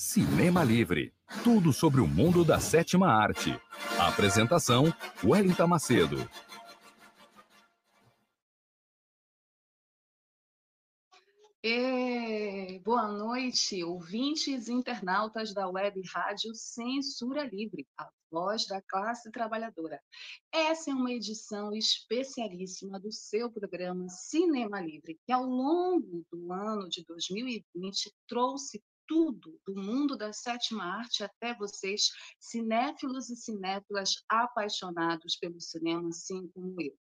Cinema Livre. Tudo sobre o mundo da sétima arte. Apresentação: Wellington Macedo. E boa noite, ouvintes e internautas da web rádio Censura Livre, a voz da classe trabalhadora. Essa é uma edição especialíssima do seu programa Cinema Livre, que ao longo do ano de 2020 trouxe tudo do mundo da sétima arte até vocês, cinéfilos e cinéfilas apaixonados pelo cinema, assim como eu.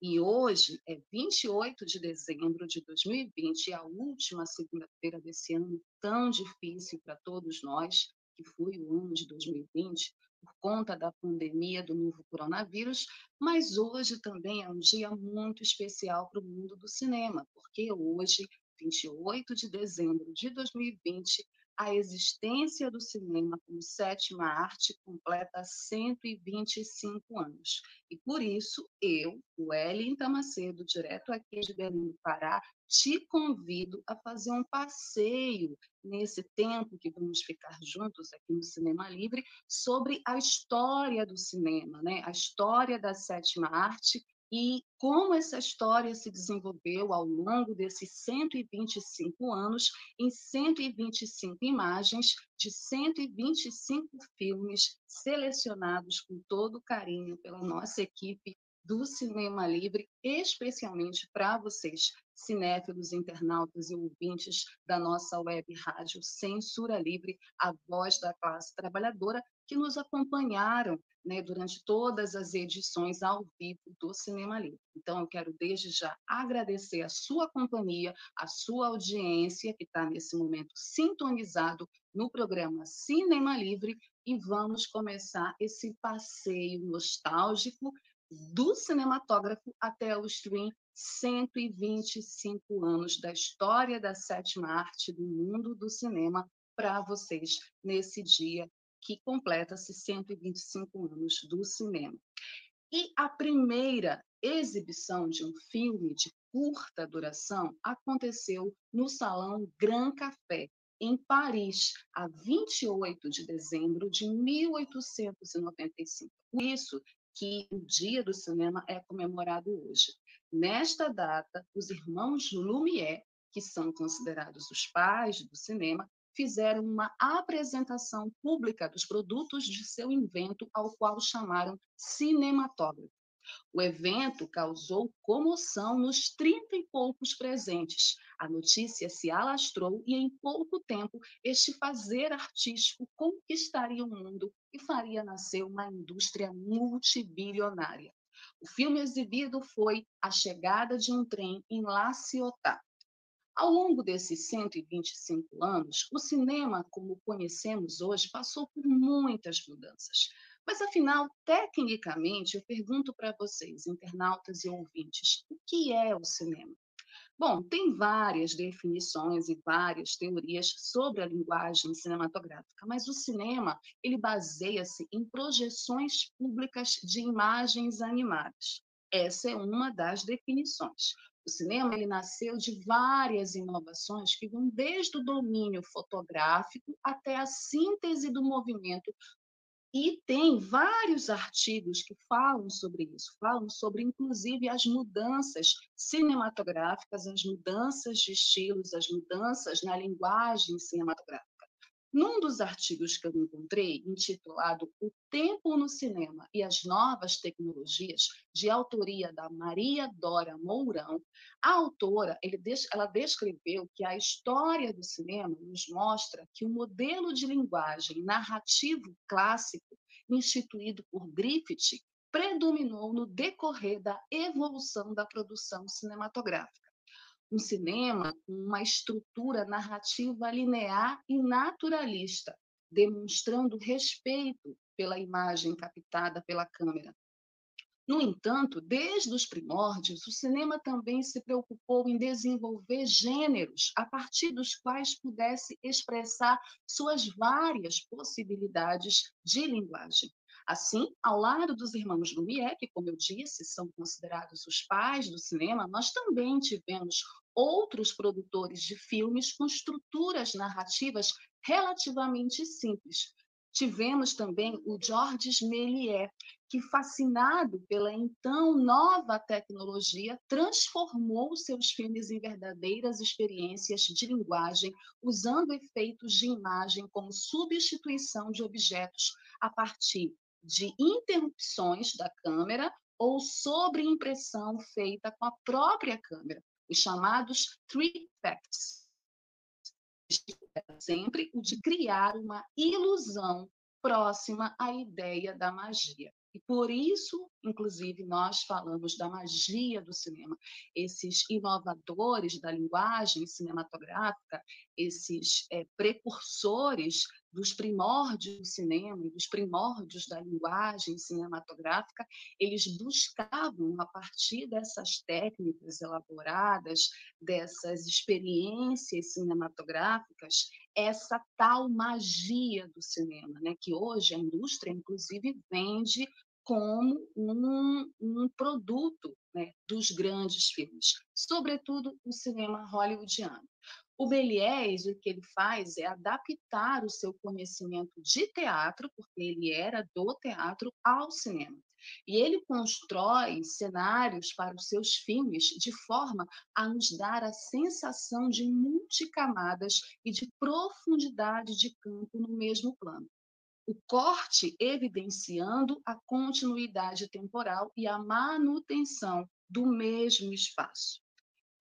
E hoje é 28 de dezembro de 2020, a última segunda-feira desse ano tão difícil para todos nós, que foi o ano de 2020, por conta da pandemia do novo coronavírus, mas hoje também é um dia muito especial para o mundo do cinema, porque hoje 28 de dezembro de 2020, a existência do cinema como sétima arte completa 125 anos. E por isso, eu, o Wellington Macedo, direto aqui de Belém do Pará, te convido a fazer um passeio nesse tempo que vamos ficar juntos aqui no Cinema Livre sobre a história do cinema, né? a história da sétima arte e como essa história se desenvolveu ao longo desses 125 anos em 125 imagens de 125 filmes selecionados com todo carinho pela nossa equipe do Cinema Livre, especialmente para vocês, cinéfilos, internautas e ouvintes da nossa web rádio Censura Livre, a voz da classe trabalhadora, que nos acompanharam né, durante todas as edições ao vivo do Cinema Livre. Então, eu quero desde já agradecer a sua companhia, a sua audiência, que está nesse momento sintonizado no programa Cinema Livre, e vamos começar esse passeio nostálgico do cinematógrafo até o stream 125 anos da história da sétima arte do mundo do cinema para vocês nesse dia que completa-se 125 anos do cinema. E a primeira exibição de um filme de curta duração aconteceu no Salão Grand Café, em Paris, a 28 de dezembro de 1895. Por isso que o Dia do Cinema é comemorado hoje. Nesta data, os irmãos Lumière, que são considerados os pais do cinema, fizeram uma apresentação pública dos produtos de seu invento, ao qual chamaram cinematógrafo. O evento causou comoção nos trinta e poucos presentes. A notícia se alastrou e, em pouco tempo, este fazer artístico conquistaria o mundo e faria nascer uma indústria multibilionária. O filme exibido foi A Chegada de um Trem em La Ciotat. Ao longo desses 125 anos, o cinema, como conhecemos hoje, passou por muitas mudanças. Mas, afinal, tecnicamente, eu pergunto para vocês, internautas e ouvintes, o que é o cinema? Bom, tem várias definições e várias teorias sobre a linguagem cinematográfica, mas o cinema ele baseia-se em projeções públicas de imagens animadas. Essa é uma das definições. Cinema ele nasceu de várias inovações que vão desde o domínio fotográfico até a síntese do movimento e tem vários artigos que falam sobre isso, falam sobre, inclusive, as mudanças cinematográficas, as mudanças de estilos, as mudanças na linguagem cinematográfica. Num dos artigos que eu encontrei, intitulado O Tempo no Cinema e as Novas Tecnologias, de autoria da Maria Dora Mourão, a autora ela descreveu que a história do cinema nos mostra que o modelo de linguagem narrativo clássico, instituído por Griffith, predominou no decorrer da evolução da produção cinematográfica um cinema com uma estrutura narrativa linear e naturalista, demonstrando respeito pela imagem captada pela câmera. No entanto, desde os primórdios, o cinema também se preocupou em desenvolver gêneros a partir dos quais pudesse expressar suas várias possibilidades de linguagem. Assim, ao lado dos irmãos Lumière, que, como eu disse, são considerados os pais do cinema, nós também tivemos outros produtores de filmes com estruturas narrativas relativamente simples. Tivemos também o Georges Méliès, que, fascinado pela então nova tecnologia, transformou seus filmes em verdadeiras experiências de linguagem, usando efeitos de imagem como substituição de objetos a partir de interrupções da câmera ou sobreimpressão feita com a própria câmera, os chamados three effects. Sempre o de criar uma ilusão próxima à ideia da magia. E por isso, inclusive, nós falamos da magia do cinema. Esses inovadores da linguagem cinematográfica, esses é, precursores dos primórdios do cinema dos primórdios da linguagem cinematográfica, eles buscavam, a partir dessas técnicas elaboradas, dessas experiências cinematográficas, essa tal magia do cinema, né? que hoje a indústria, inclusive, vende como um, um produto né, dos grandes filmes, sobretudo o cinema hollywoodiano. O Méliès, o que ele faz é adaptar o seu conhecimento de teatro, porque ele era do teatro, ao cinema. E ele constrói cenários para os seus filmes de forma a nos dar a sensação de multicamadas e de profundidade de campo no mesmo plano. O corte evidenciando a continuidade temporal e a manutenção do mesmo espaço.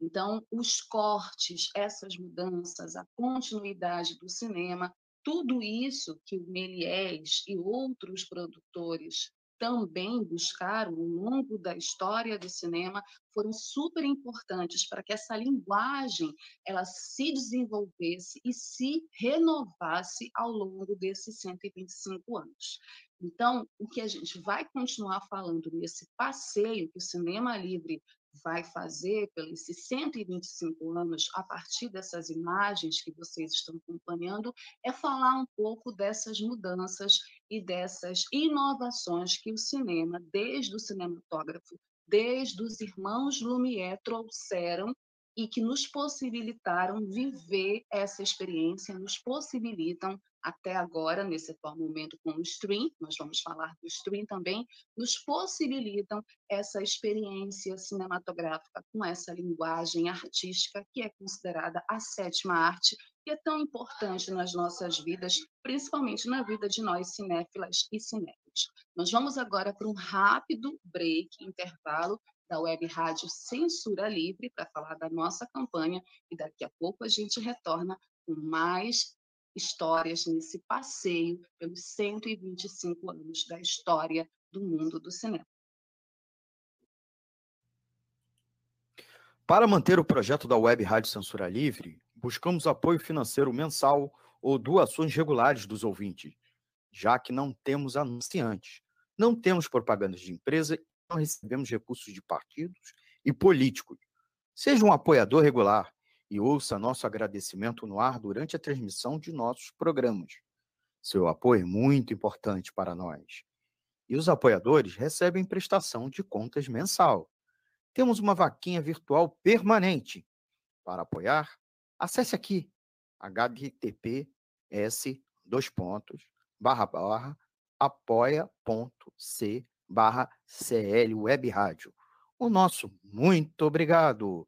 Então, os cortes, essas mudanças, a continuidade do cinema, tudo isso que o Méliès e outros produtores também buscaram ao longo da história do cinema foram super importantes para que essa linguagem ela se desenvolvesse e se renovasse ao longo desses 125 anos. Então, o que a gente vai continuar falando nesse passeio que o cinema livre vai fazer pelos 125 anos, a partir dessas imagens que vocês estão acompanhando, é falar um pouco dessas mudanças e dessas inovações que o cinema, desde o cinematógrafo, desde os irmãos Lumière, trouxeram e que nos possibilitaram viver essa experiência, nos possibilitam até agora, nesse atual momento com o stream, nós vamos falar do stream também, nos possibilitam essa experiência cinematográfica com essa linguagem artística que é considerada a sétima arte, que é tão importante nas nossas vidas, principalmente na vida de nós cinéfilas e cinéfilos. Nós vamos agora para um rápido break, intervalo, da Web Rádio Censura Livre para falar da nossa campanha e daqui a pouco a gente retorna com mais histórias nesse passeio pelos 125 anos da história do mundo do cinema. Para manter o projeto da Web Rádio Censura Livre, buscamos apoio financeiro mensal ou doações regulares dos ouvintes, já que não temos anunciantes, não temos propagandas de empresa não recebemos recursos de partidos e políticos. Seja um apoiador regular e ouça nosso agradecimento no ar durante a transmissão de nossos programas. Seu apoio é muito importante para nós. E os apoiadores recebem prestação de contas mensal. Temos uma vaquinha virtual permanente. Para apoiar, acesse aqui https dois pontos barra barra apoia.c barra CL Web Rádio. O nosso muito obrigado.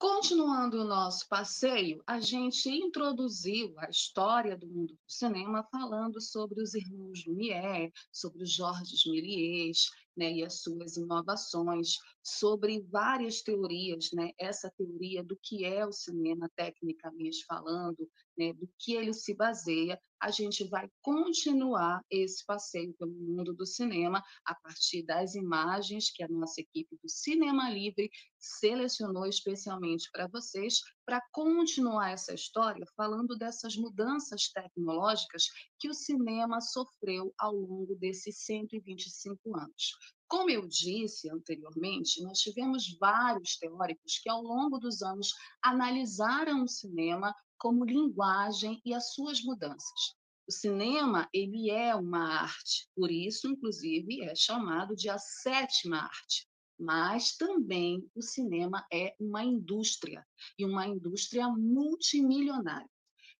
Continuando o nosso passeio, a gente introduziu a história do mundo do cinema falando sobre os irmãos Lumière, sobre os Georges Méliès, né, e as suas inovações, sobre várias teorias, né, essa teoria do que é o cinema tecnicamente falando, né, do que ele se baseia, a gente vai continuar esse passeio pelo mundo do cinema a partir das imagens que a nossa equipe do Cinema Livre selecionou especialmente para vocês, para continuar essa história falando dessas mudanças tecnológicas que o cinema sofreu ao longo desses 125 anos. Como eu disse anteriormente, nós tivemos vários teóricos que, ao longo dos anos, analisaram o cinema como linguagem e as suas mudanças. O cinema, ele é uma arte, por isso, inclusive, é chamado de a sétima arte. Mas também o cinema é uma indústria, e uma indústria multimilionária.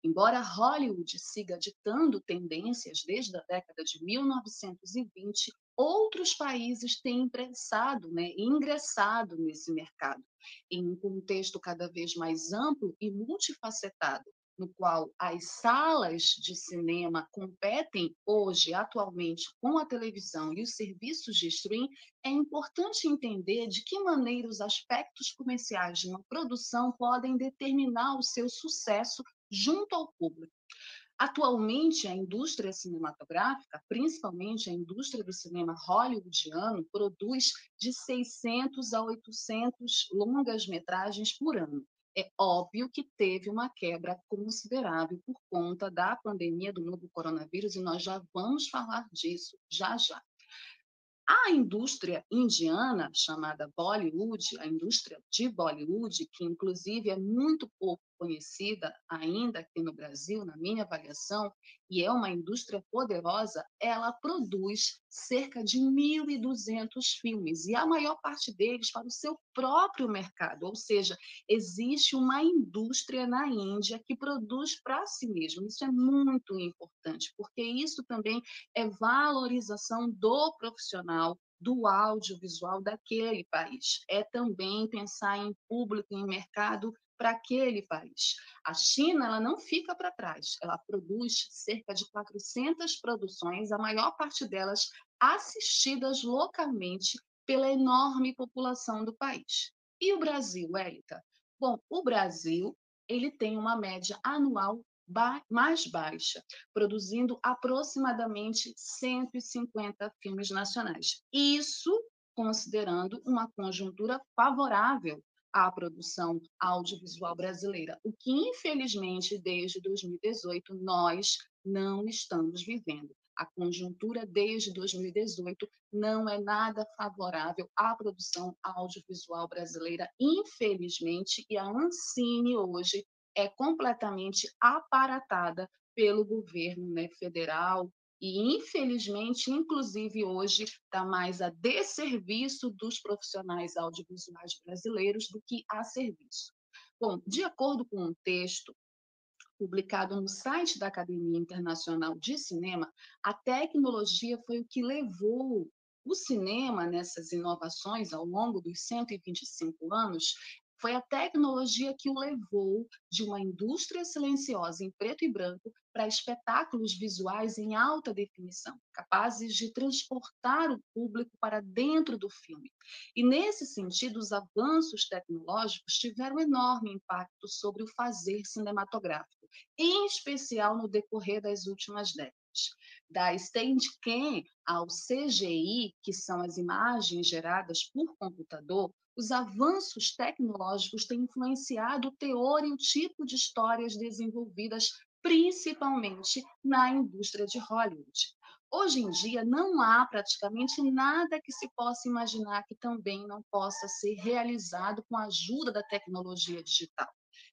Embora Hollywood siga ditando tendências desde a década de 1920, outros países têm imprensado, né, ingressado nesse mercado, em um contexto cada vez mais amplo e multifacetado, no qual as salas de cinema competem hoje, atualmente, com a televisão e os serviços de streaming, é importante entender de que maneira os aspectos comerciais de uma produção podem determinar o seu sucesso junto ao público. Atualmente, a indústria cinematográfica, principalmente a indústria do cinema hollywoodiano, produz de 600 a 800 longas-metragens por ano. É óbvio que teve uma quebra considerável por conta da pandemia do novo coronavírus e nós já vamos falar disso já já. A indústria indiana, chamada Bollywood, a indústria de Bollywood, que inclusive é muito pouco conhecida ainda aqui no Brasil, na minha avaliação, e é uma indústria poderosa, ela produz cerca de 1.200 filmes, e a maior parte deles para o seu próprio mercado, ou seja, existe uma indústria na Índia que produz para si mesmo. Isso é muito importante, porque isso também é valorização do profissional, do audiovisual daquele país. É também pensar em público, em mercado para aquele país. A China ela não fica para trás, ela produz cerca de 400 produções, a maior parte delas assistidas localmente pela enorme população do país. E o Brasil, Elita? Bom, o Brasil ele tem uma média anual ba mais baixa, produzindo aproximadamente 150 filmes nacionais. Isso considerando uma conjuntura favorável à produção audiovisual brasileira, o que, infelizmente, desde 2018, nós não estamos vivendo. A conjuntura desde 2018 não é nada favorável à produção audiovisual brasileira, infelizmente, e a Ancine hoje é completamente aparatada pelo governo né, federal, e, infelizmente, inclusive hoje, está mais a desserviço dos profissionais audiovisuais brasileiros do que a serviço. Bom, de acordo com um texto publicado no site da Academia Internacional de Cinema, a tecnologia foi o que levou o cinema nessas inovações ao longo dos 125 anos foi a tecnologia que o levou de uma indústria silenciosa em preto e branco para espetáculos visuais em alta definição, capazes de transportar o público para dentro do filme. E, nesse sentido, os avanços tecnológicos tiveram enorme impacto sobre o fazer cinematográfico, em especial no decorrer das últimas décadas da Steadicam ao CGI, que são as imagens geradas por computador, os avanços tecnológicos têm influenciado o teor e o tipo de histórias desenvolvidas principalmente na indústria de Hollywood. Hoje em dia, não há praticamente nada que se possa imaginar que também não possa ser realizado com a ajuda da tecnologia digital.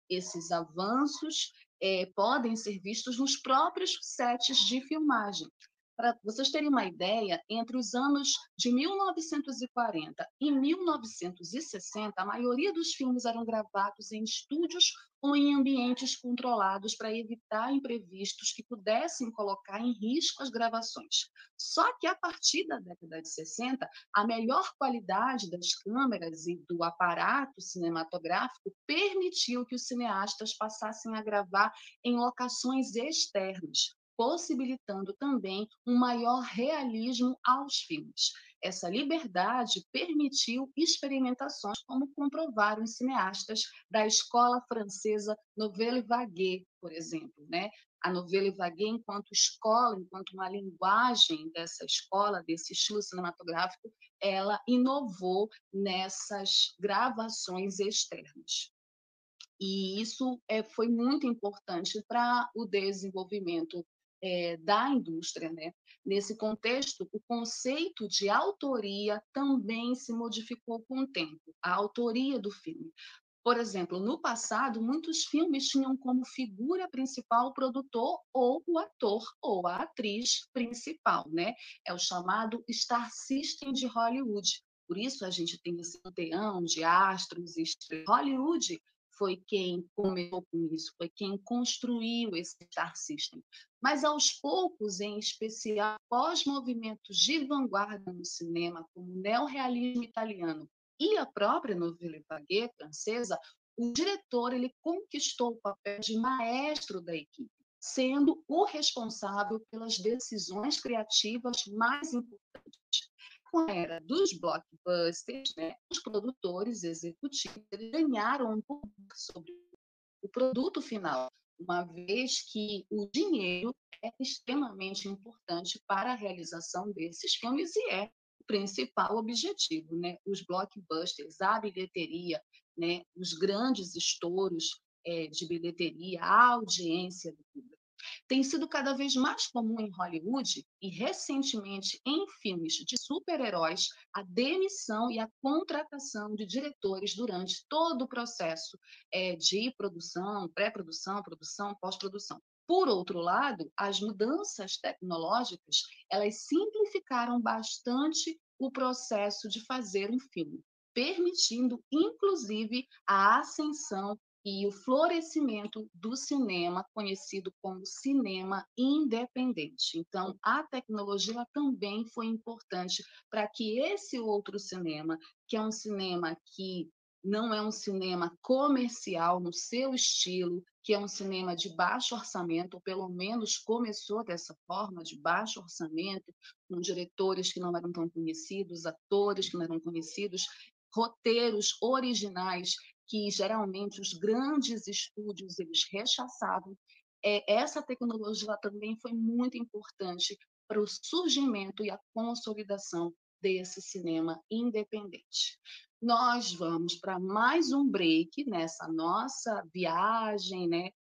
Esses avanços é, podem ser vistos nos próprios sets de filmagem. Para vocês terem uma ideia, entre os anos de 1940 e 1960, a maioria dos filmes eram gravados em estúdios ou em ambientes controlados para evitar imprevistos que pudessem colocar em risco as gravações. Só que a partir da década de 60, a melhor qualidade das câmeras e do aparato cinematográfico permitiu que os cineastas passassem a gravar em locações externas, possibilitando também um maior realismo aos filmes. Essa liberdade permitiu experimentações, como comprovaram os cineastas da escola francesa Nouvelle Vague, por exemplo. Né? A Nouvelle Vague, enquanto escola, enquanto uma linguagem dessa escola, desse estilo cinematográfico, ela inovou nessas gravações externas. E isso é, foi muito importante para o desenvolvimento é, da indústria. Né? Nesse contexto, o conceito de autoria também se modificou com o tempo, a autoria do filme. Por exemplo, no passado, muitos filmes tinham como figura principal o produtor ou o ator ou a atriz principal, né? É o chamado Star System de Hollywood. Por isso a gente tem esse panteão de astros. Hollywood foi quem começou com isso, foi quem construiu esse Star System. Mas, aos poucos, em especial, pós-movimentos de vanguarda no cinema, como o neorrealismo italiano e a própria Nouvelle Vague francesa, o diretor ele conquistou o papel de maestro da equipe, sendo o responsável pelas decisões criativas mais importantes com a era dos blockbusters, né, os produtores executivos ganharam um pouco sobre o produto final, uma vez que o dinheiro é extremamente importante para a realização desses filmes e é o principal objetivo, né? Os blockbusters, a bilheteria, né? Os grandes estouros é, de bilheteria, a audiência do público tem sido cada vez mais comum em Hollywood e, recentemente, em filmes de super-heróis, a demissão e a contratação de diretores durante todo o processo é, de produção, pré-produção, produção, pós-produção. Por outro lado, as mudanças tecnológicas elas simplificaram bastante o processo de fazer um filme, permitindo, inclusive, a ascensão e o florescimento do cinema, conhecido como cinema independente. Então, a tecnologia também foi importante para que esse outro cinema, que é um cinema que não é um cinema comercial no seu estilo, que é um cinema de baixo orçamento, ou pelo menos começou dessa forma, de baixo orçamento, com diretores que não eram tão conhecidos, atores que não eram conhecidos, roteiros originais que geralmente os grandes estúdios eles rechaçavam, é, essa tecnologia também foi muito importante para o surgimento e a consolidação desse cinema independente. Nós vamos para mais um break nessa nossa viagem, né,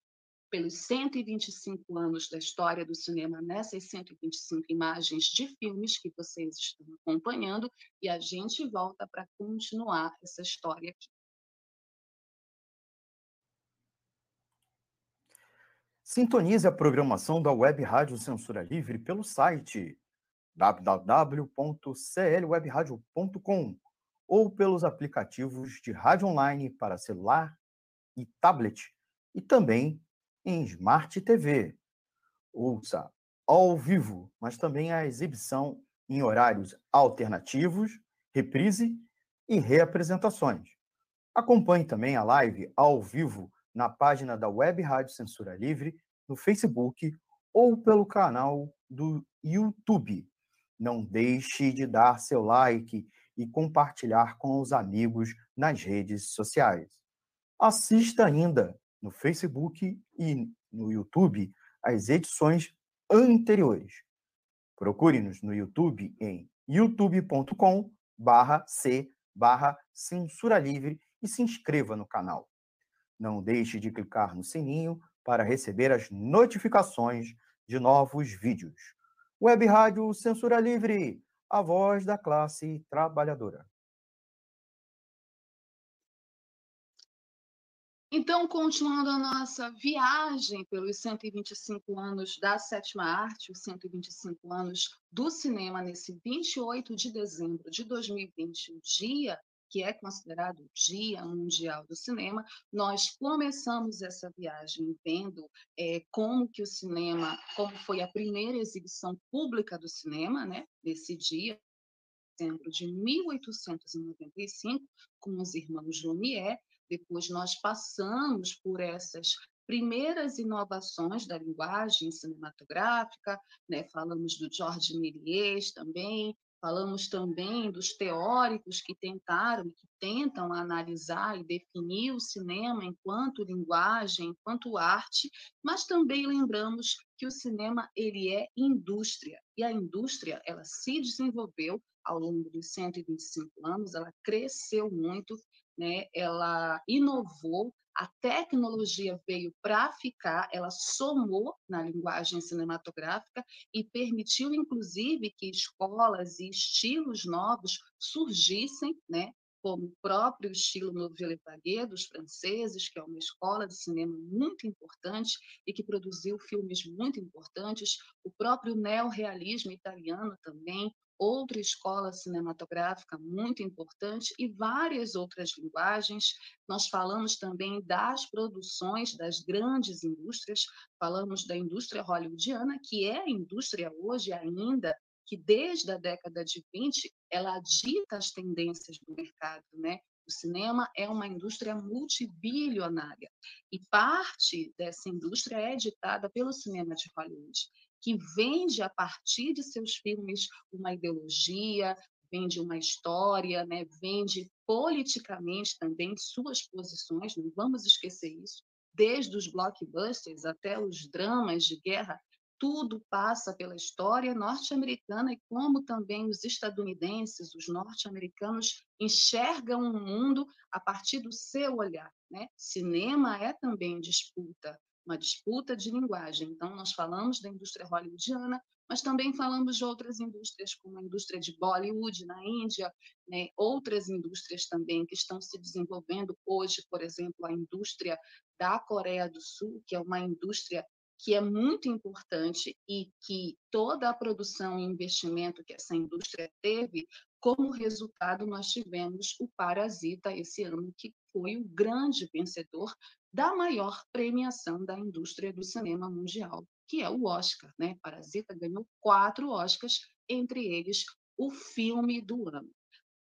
pelos 125 anos da história do cinema, nessas 125 imagens de filmes que vocês estão acompanhando, e a gente volta para continuar essa história aqui. Sintonize a programação da Web Rádio Censura Livre pelo site www.clwebradio.com ou pelos aplicativos de rádio online para celular e tablet e também em Smart TV. Ouça ao vivo, mas também a exibição em horários alternativos, reprise e reapresentações. Acompanhe também a live ao vivo na página da Web Rádio Censura Livre, no Facebook ou pelo canal do YouTube. Não deixe de dar seu like e compartilhar com os amigos nas redes sociais. Assista ainda no Facebook e no YouTube as edições anteriores. Procure-nos no YouTube em youtube.com barra c barra censura livre e se inscreva no canal. Não deixe de clicar no sininho para receber as notificações de novos vídeos. Web Rádio Censura Livre, a voz da classe trabalhadora. Então, continuando a nossa viagem pelos 125 anos da sétima arte, os 125 anos do cinema, nesse 28 de dezembro de 2020, o dia que é considerado o Dia Mundial do Cinema, nós começamos essa viagem vendo é, como que o cinema, como foi a primeira exibição pública do cinema, né, nesse dia, dezembro de 1895, com os irmãos Lumière. Depois nós passamos por essas primeiras inovações da linguagem cinematográfica, né? falamos do Georges Méliès também, falamos também dos teóricos que tentaram, que tentam analisar e definir o cinema enquanto linguagem, enquanto arte, mas também lembramos que o cinema ele é indústria, e a indústria ela se desenvolveu ao longo dos 125 anos, ela cresceu muito, né? ela inovou, a tecnologia veio para ficar, ela somou na linguagem cinematográfica e permitiu, inclusive, que escolas e estilos novos surgissem, né? Como o próprio estilo Nouvelle Vague dos franceses, que é uma escola de cinema muito importante e que produziu filmes muito importantes, o próprio neorrealismo italiano também, outra escola cinematográfica muito importante e várias outras linguagens. Nós falamos também das produções das grandes indústrias, falamos da indústria hollywoodiana, que é a indústria hoje ainda que desde a década de 20 ela dita as tendências do mercado, né? O cinema é uma indústria multibilionária e parte dessa indústria é ditada pelo cinema de Hollywood que vende a partir de seus filmes uma ideologia, vende uma história, né? vende politicamente também suas posições, não vamos esquecer isso, desde os blockbusters até os dramas de guerra, tudo passa pela história norte-americana e como também os estadunidenses, os norte-americanos enxergam o mundo a partir do seu olhar. Né? Cinema é também disputa, uma disputa de linguagem. Então, nós falamos da indústria hollywoodiana, mas também falamos de outras indústrias, como a indústria de Bollywood na Índia, né? outras indústrias também que estão se desenvolvendo hoje, por exemplo, a indústria da Coreia do Sul, que é uma indústria que é muito importante e que toda a produção e investimento que essa indústria teve, como resultado, nós tivemos o Parasita esse ano, que foi o grande vencedor da maior premiação da indústria do cinema mundial, que é o Oscar. Né? Parasita ganhou quatro Oscars, entre eles o filme do ano.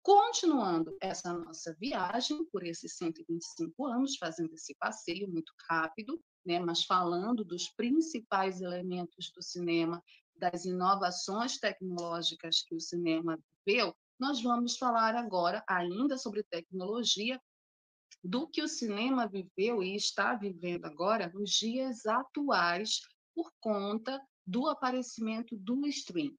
Continuando essa nossa viagem por esses 125 anos, fazendo esse passeio muito rápido, né, mas falando dos principais elementos do cinema, das inovações tecnológicas que o cinema viveu, nós vamos falar agora ainda sobre tecnologia, do que o cinema viveu e está vivendo agora nos dias atuais por conta do aparecimento do stream.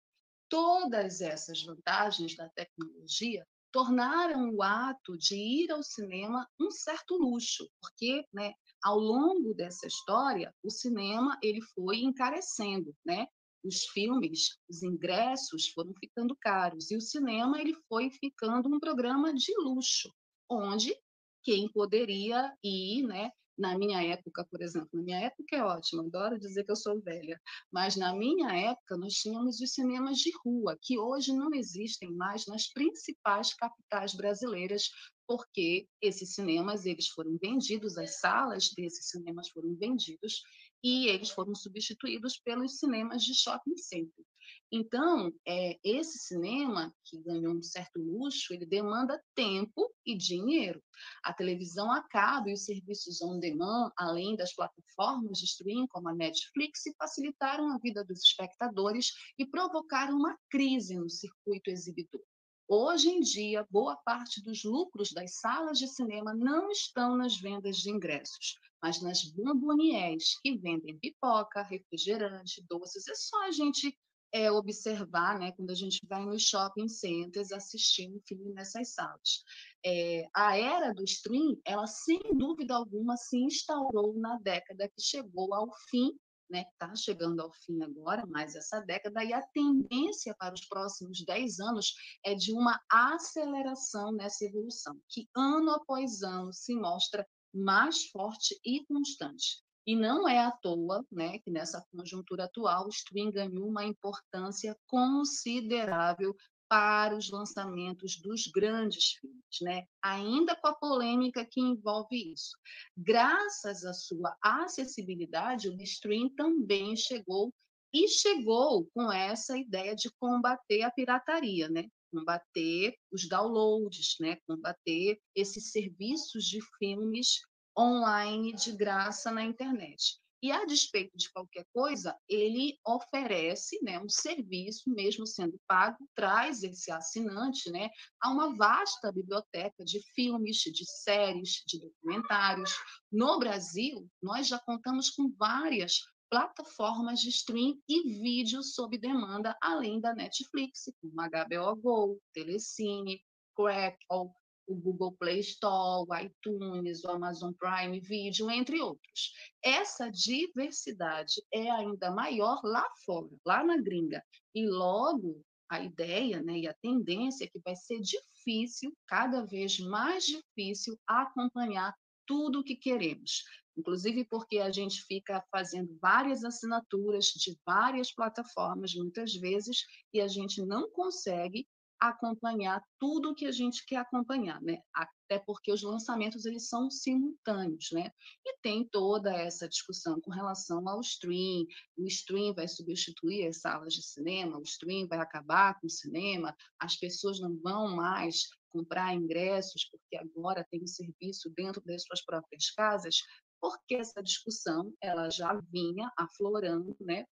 Todas essas vantagens da tecnologia tornaram o ato de ir ao cinema um certo luxo, porque, né, ao longo dessa história, o cinema ele foi encarecendo, né? Os filmes, os ingressos foram ficando caros e o cinema ele foi ficando um programa de luxo, onde quem poderia ir, né? Na minha época, por exemplo, na minha época é ótimo, adoro dizer que eu sou velha, mas na minha época nós tínhamos os cinemas de rua, que hoje não existem mais nas principais capitais brasileiras, porque esses cinemas eles foram vendidos, as salas desses cinemas foram vendidos e eles foram substituídos pelos cinemas de shopping center. Então, é, esse cinema, que ganhou um certo luxo, ele demanda tempo e dinheiro. A televisão a cabo e os serviços on demand, além das plataformas de streaming como a Netflix, facilitaram a vida dos espectadores e provocaram uma crise no circuito exibidor. Hoje em dia, boa parte dos lucros das salas de cinema não estão nas vendas de ingressos, mas nas bomboniés, que vendem pipoca, refrigerante, doces. É só a gente é, observar, né, quando a gente vai nos shopping centers assistir um filme nessas salas. É, a era do stream, ela sem dúvida alguma se instaurou na década que chegou ao fim, né, está chegando ao fim agora, mais essa década, e a tendência para os próximos 10 anos é de uma aceleração nessa evolução, que ano após ano se mostra mais forte e constante. E não é à toa né, que nessa conjuntura atual o streaming ganhou uma importância considerável para os lançamentos dos grandes filmes, né? ainda com a polêmica que envolve isso. Graças à sua acessibilidade, o stream também chegou e chegou com essa ideia de combater a pirataria, né? combater os downloads, né? combater esses serviços de filmes online de graça na internet. E a despeito de qualquer coisa, ele oferece né, um serviço, mesmo sendo pago, traz esse assinante né, a uma vasta biblioteca de filmes, de séries, de documentários. No Brasil, nós já contamos com várias plataformas de stream e vídeo sob demanda, além da Netflix, como HBO Go, Telecine, Crackle, o Google Play Store, o iTunes, o Amazon Prime Video, entre outros. Essa diversidade é ainda maior lá fora, lá na gringa. E logo a ideia né, e a tendência é que vai ser difícil, cada vez mais difícil, acompanhar tudo o que queremos. Inclusive porque a gente fica fazendo várias assinaturas de várias plataformas, muitas vezes, e a gente não consegue acompanhar tudo o que a gente quer acompanhar, né? Até porque os lançamentos eles são simultâneos, né? E tem toda essa discussão com relação ao stream. O stream vai substituir as salas de cinema, o stream vai acabar com o cinema, as pessoas não vão mais comprar ingressos porque agora tem um serviço dentro das suas próprias casas. Porque essa discussão ela já vinha aflorando, né,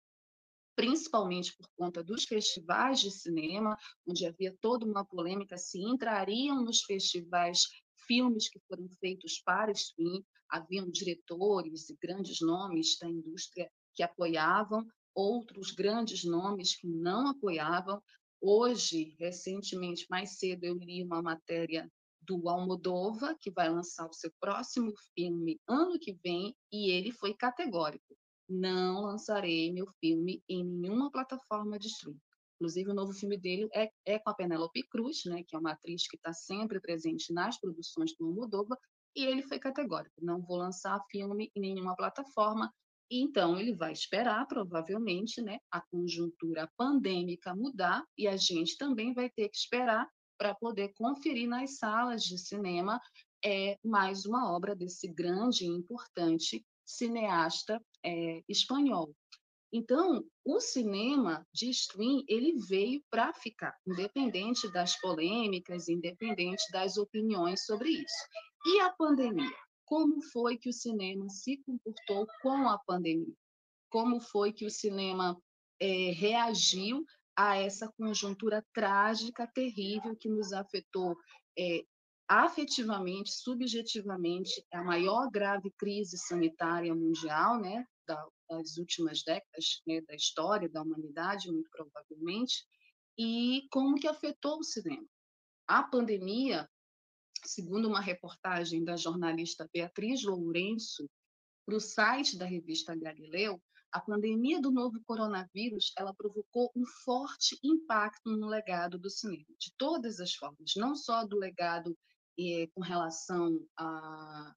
principalmente por conta dos festivais de cinema, onde havia toda uma polêmica se entrariam nos festivais filmes que foram feitos para stream, haviam diretores e grandes nomes da indústria que apoiavam, outros grandes nomes que não apoiavam. Hoje, recentemente, mais cedo, eu li uma matéria do Almodova, que vai lançar o seu próximo filme ano que vem, e ele foi categórico não lançarei meu filme em nenhuma plataforma de streaming. Inclusive, o novo filme dele é, é com a Penélope Cruz, né, que é uma atriz que está sempre presente nas produções do Almodóvar, e ele foi categórico, não vou lançar filme em nenhuma plataforma, então ele vai esperar, provavelmente, né, a conjuntura pandêmica mudar, e a gente também vai ter que esperar para poder conferir nas salas de cinema é, mais uma obra desse grande e importante cineasta é, espanhol. Então, o cinema de stream ele veio para ficar, independente das polêmicas, independente das opiniões sobre isso. E a pandemia? Como foi que o cinema se comportou com a pandemia? Como foi que o cinema é, reagiu a essa conjuntura trágica, terrível que nos afetou é, afetivamente, subjetivamente, é a maior grave crise sanitária mundial, né, das últimas décadas né, da história da humanidade, muito provavelmente, e como que afetou o cinema. A pandemia, segundo uma reportagem da jornalista Beatriz Lourenço para o site da revista Galileu, a pandemia do novo coronavírus ela provocou um forte impacto no legado do cinema, de todas as formas, não só do legado eh, com relação a,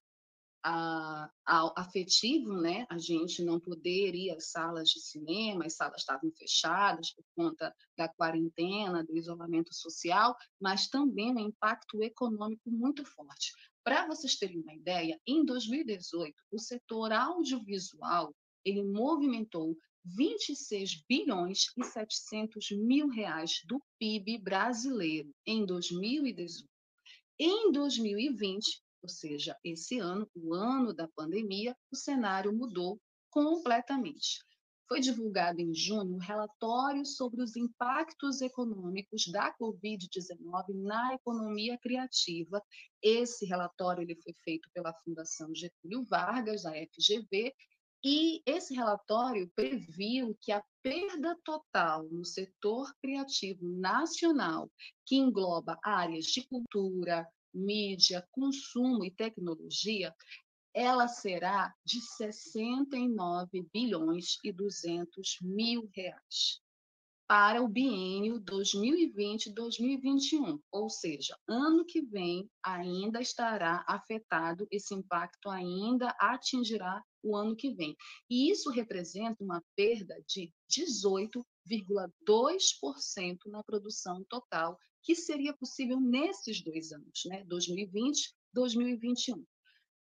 a, a, afetivo, né? A gente não poder ir às salas de cinema, as salas estavam fechadas por conta da quarentena, do isolamento social, mas também um impacto econômico muito forte. Para vocês terem uma ideia, em 2018, o setor audiovisual ele movimentou 26 bilhões e 700 mil reais do PIB brasileiro em 2018. Em 2020, ou seja, esse ano, o ano da pandemia, o cenário mudou completamente. Foi divulgado em junho um relatório sobre os impactos econômicos da Covid-19 na economia criativa. Esse relatório ele foi feito pela Fundação Getúlio Vargas, da FGV, e esse relatório previu que a perda total no setor criativo nacional, que engloba áreas de cultura, mídia, consumo e tecnologia, ela será de 69 bilhões e 200 mil reais para o biênio 2020-2021, ou seja, ano que vem ainda estará afetado, esse impacto ainda atingirá o ano que vem. E isso representa uma perda de 18,2% na produção total, que seria possível nesses dois anos, né? 2020 e 2021.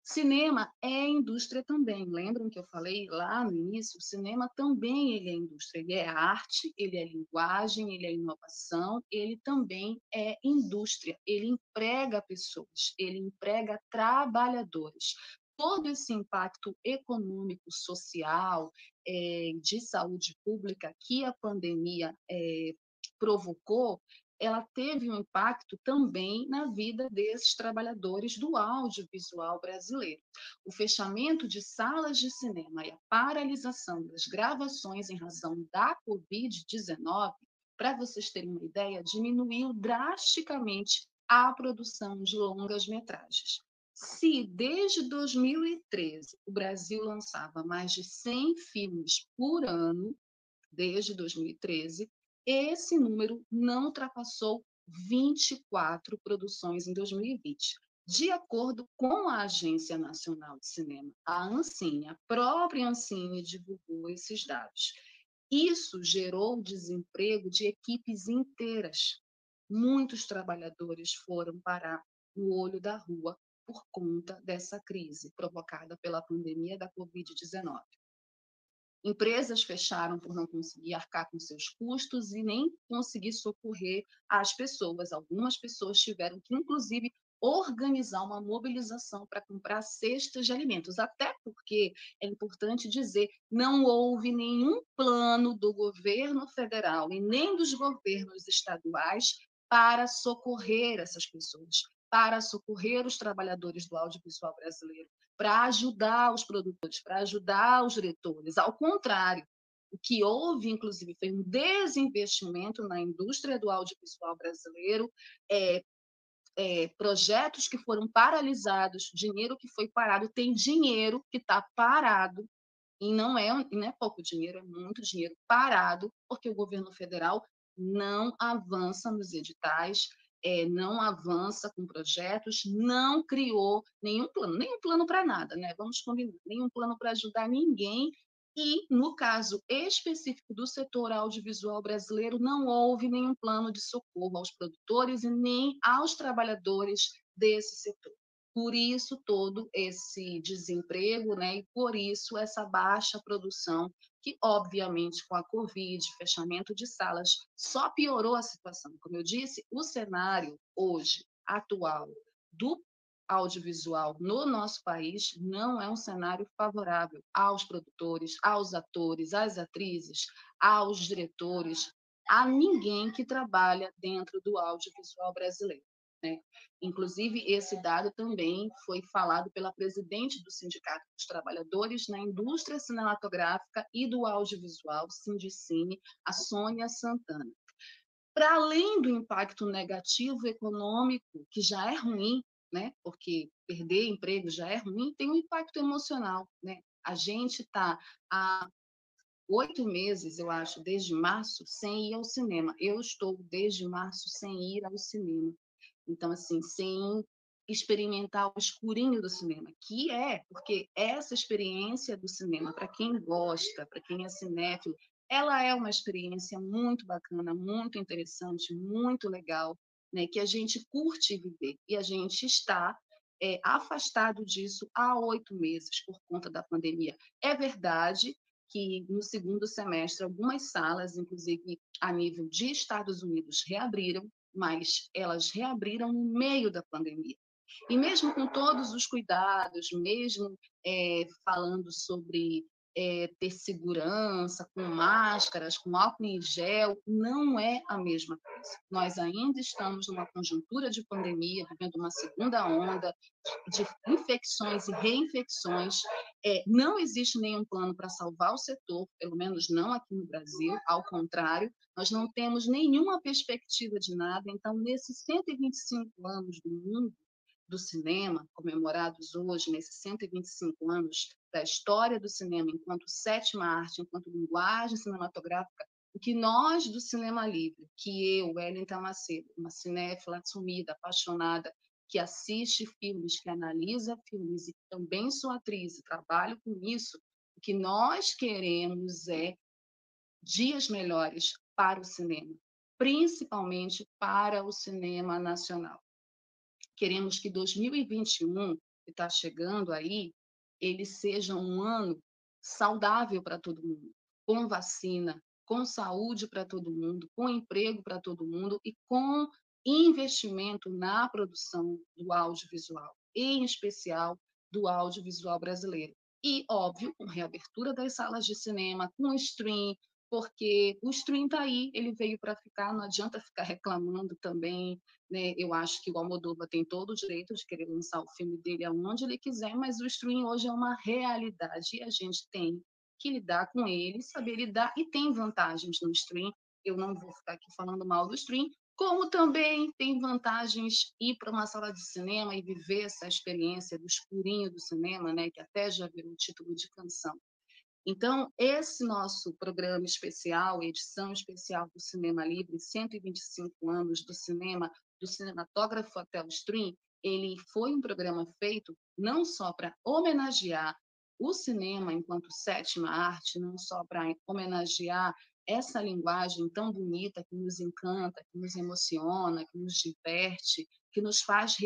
Cinema é indústria também. Lembram que eu falei lá no início? O cinema também ele é indústria. Ele é arte, ele é linguagem, ele é inovação, ele também é indústria. Ele emprega pessoas, ele emprega trabalhadores. todo esse impacto econômico, social, é, de saúde pública que a pandemia é, provocou, ela teve um impacto também na vida desses trabalhadores do audiovisual brasileiro. O fechamento de salas de cinema e a paralisação das gravações em razão da Covid-19, para vocês terem uma ideia, diminuiu drasticamente a produção de longas metragens. Se desde 2013 o Brasil lançava mais de 100 filmes por ano, desde 2013, esse número não ultrapassou 24 produções em 2020. De acordo com a Agência Nacional de Cinema, a Ancine, a própria Ancine divulgou esses dados. Isso gerou desemprego de equipes inteiras. Muitos trabalhadores foram parar no olho da rua por conta dessa crise provocada pela pandemia da Covid-19. Empresas fecharam por não conseguir arcar com seus custos e nem conseguir socorrer as pessoas. Algumas pessoas tiveram que, inclusive, organizar uma mobilização para comprar cestas de alimentos, até porque é importante dizer, não houve nenhum plano do governo federal e nem dos governos estaduais para socorrer essas pessoas, para socorrer os trabalhadores do audiovisual brasileiro para ajudar os produtores, para ajudar os diretores. Ao contrário, o que houve, inclusive, foi um desinvestimento na indústria do audiovisual brasileiro, é, é, projetos que foram paralisados, dinheiro que foi parado, tem dinheiro que está parado, e não é, não é pouco dinheiro, é muito dinheiro parado, porque o governo federal não avança nos editais, é, não avança com projetos, não criou nenhum plano, nenhum plano para nada, né? Vamos combinar, nenhum plano para ajudar ninguém. E, no caso específico do setor audiovisual brasileiro, não houve nenhum plano de socorro aos produtores e nem aos trabalhadores desse setor. Por isso todo esse desemprego, né? E por isso essa baixa produção que, obviamente, com a Covid, fechamento de salas, só piorou a situação. Como eu disse, o cenário hoje, atual, do audiovisual no nosso país não é um cenário favorável aos produtores, aos atores, às atrizes, aos diretores, a ninguém que trabalha dentro do audiovisual brasileiro. Né? Inclusive, esse dado também foi falado pela presidente do Sindicato dos Trabalhadores na Indústria Cinematográfica e do Audiovisual, Sindicine, a Sônia Santana. Para além do impacto negativo econômico, que já é ruim, né? porque perder emprego já é ruim, tem um impacto emocional. Né? A gente está há oito meses, eu acho, desde março, sem ir ao cinema. Eu estou desde março sem ir ao cinema. Então, assim, sem experimentar o escurinho do cinema, que é, porque essa experiência do cinema, para quem gosta, para quem é cinéfilo, ela é uma experiência muito bacana, muito interessante, muito legal, né, que a gente curte viver. E a gente está é, afastado disso há oito meses por conta da pandemia. É verdade que no segundo semestre algumas salas, inclusive a nível de Estados Unidos, reabriram, mas elas reabriram no meio da pandemia. E mesmo com todos os cuidados, mesmo é, falando sobre é, ter segurança, com máscaras, com álcool em gel, não é a mesma coisa. Nós ainda estamos numa conjuntura de pandemia, vivendo uma segunda onda de infecções e reinfecções. É, não existe nenhum plano para salvar o setor, pelo menos não aqui no Brasil, ao contrário, nós não temos nenhuma perspectiva de nada. Então, nesses 125 anos do mundo, do cinema, comemorados hoje, nesses 125 anos da história do cinema enquanto sétima arte, enquanto linguagem cinematográfica, o que nós do cinema livre, que eu, Wellington Macedo, uma cinéfila assumida, apaixonada, que assiste filmes, que analisa filmes e também sou atriz e trabalho com isso, o que nós queremos é dias melhores para o cinema, principalmente para o cinema nacional. Queremos que 2021, que está chegando aí, ele seja um ano saudável para todo mundo, com vacina, com saúde para todo mundo, com emprego para todo mundo e com investimento na produção do audiovisual, em especial do audiovisual brasileiro. E, óbvio, com reabertura das salas de cinema, com stream, porque o stream está aí, ele veio para ficar, não adianta ficar reclamando também. Né? Eu acho que o Almodóvar tem todo o direito de querer lançar o filme dele aonde ele quiser, mas o stream hoje é uma realidade e a gente tem que lidar com ele, saber lidar, e tem vantagens no stream. Eu não vou ficar aqui falando mal do stream, como também tem vantagens ir para uma sala de cinema e viver essa experiência do escurinho do cinema, né, que até já virou título de canção. Então, esse nosso programa especial, edição especial do Cinema Livre, 125 anos do cinema, do cinematógrafo até o stream, ele foi um programa feito não só para homenagear o cinema enquanto sétima arte, não só para homenagear essa linguagem tão bonita que nos encanta, que nos emociona, que nos diverte, que nos faz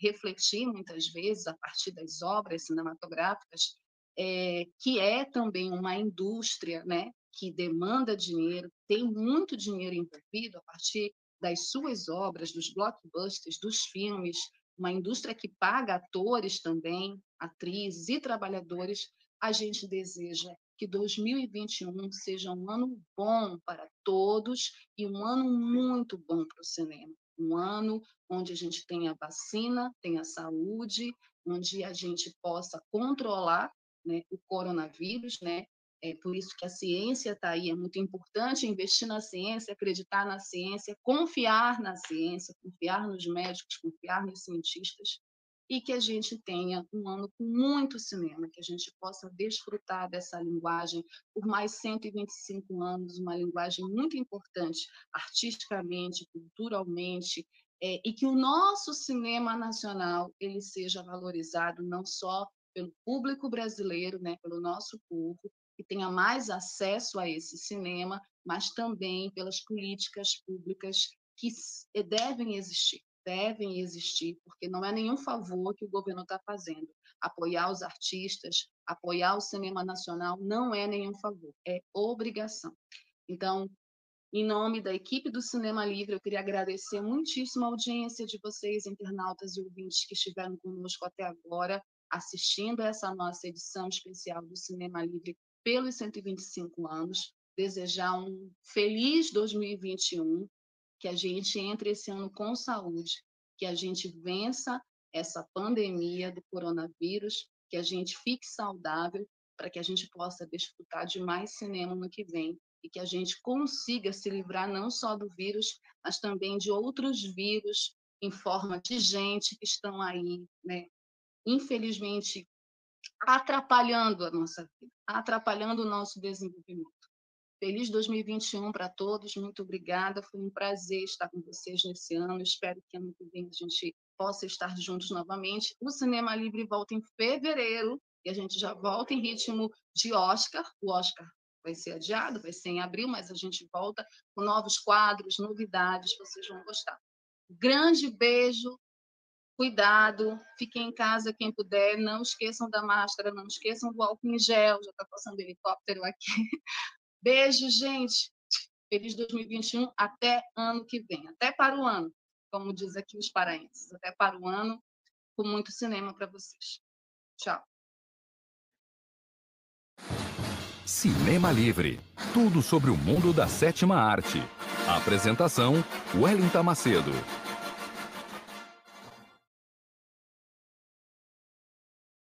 refletir muitas vezes a partir das obras cinematográficas, é, que é também uma indústria né, que demanda dinheiro, tem muito dinheiro envolvido a partir das suas obras, dos blockbusters, dos filmes, uma indústria que paga atores também, atrizes e trabalhadores, a gente deseja que 2021 seja um ano bom para todos e um ano muito bom para o cinema. Um ano onde a gente tenha vacina, tenha saúde, onde a gente possa controlar né, o coronavírus, né? É por isso que a ciência está aí, é muito importante investir na ciência, acreditar na ciência, confiar na ciência, confiar nos médicos, confiar nos cientistas, e que a gente tenha um ano com muito cinema, que a gente possa desfrutar dessa linguagem por mais 125 anos, uma linguagem muito importante artisticamente, culturalmente, é, e que o nosso cinema nacional ele seja valorizado não só pelo público brasileiro, né, pelo nosso povo, que tenha mais acesso a esse cinema, mas também pelas políticas públicas que devem existir, devem existir, porque não é nenhum favor que o governo está fazendo. Apoiar os artistas, apoiar o cinema nacional não é nenhum favor, é obrigação. Então, em nome da equipe do Cinema Livre, eu queria agradecer muitíssimo a audiência de vocês, internautas e ouvintes que estiveram conosco até agora assistindo a essa nossa edição especial do Cinema Livre pelos 125 anos, desejar um feliz 2021, que a gente entre esse ano com saúde, que a gente vença essa pandemia do coronavírus, que a gente fique saudável, para que a gente possa desfrutar de mais cinema no que vem e que a gente consiga se livrar não só do vírus, mas também de outros vírus em forma de gente que estão aí, né, infelizmente, atrapalhando a nossa vida, atrapalhando o nosso desenvolvimento. Feliz 2021 para todos, muito obrigada. Foi um prazer estar com vocês nesse ano. Espero que ano que vem a gente possa estar juntos novamente. O Cinema Livre volta em fevereiro e a gente já volta em ritmo de Oscar. O Oscar vai ser adiado, vai ser em abril, mas a gente volta com novos quadros, novidades, vocês vão gostar. Grande beijo, cuidado, fiquem em casa quem puder, não esqueçam da máscara, não esqueçam do álcool em gel, já está passando helicóptero aqui. Beijo, gente. Feliz 2021, até ano que vem, até para o ano, como diz aqui os paraenses, até para o ano, com muito cinema para vocês. Tchau. Cinema Livre. Tudo sobre o mundo da sétima arte. apresentação: Wellington Macedo.